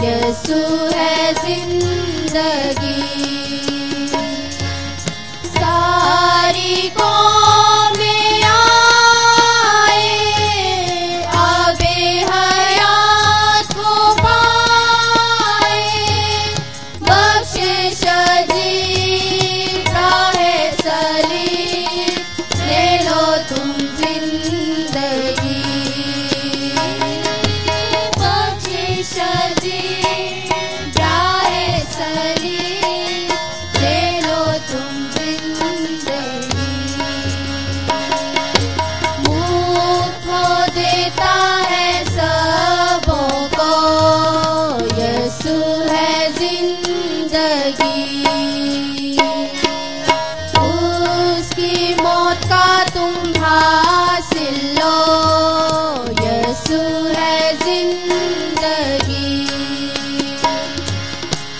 है सुह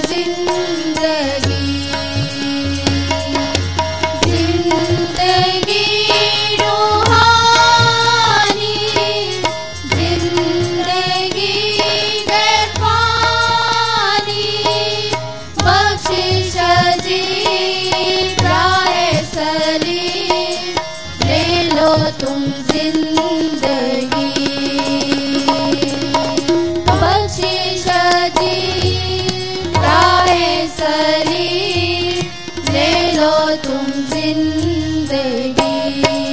जिंदा लो तुम जिंदगी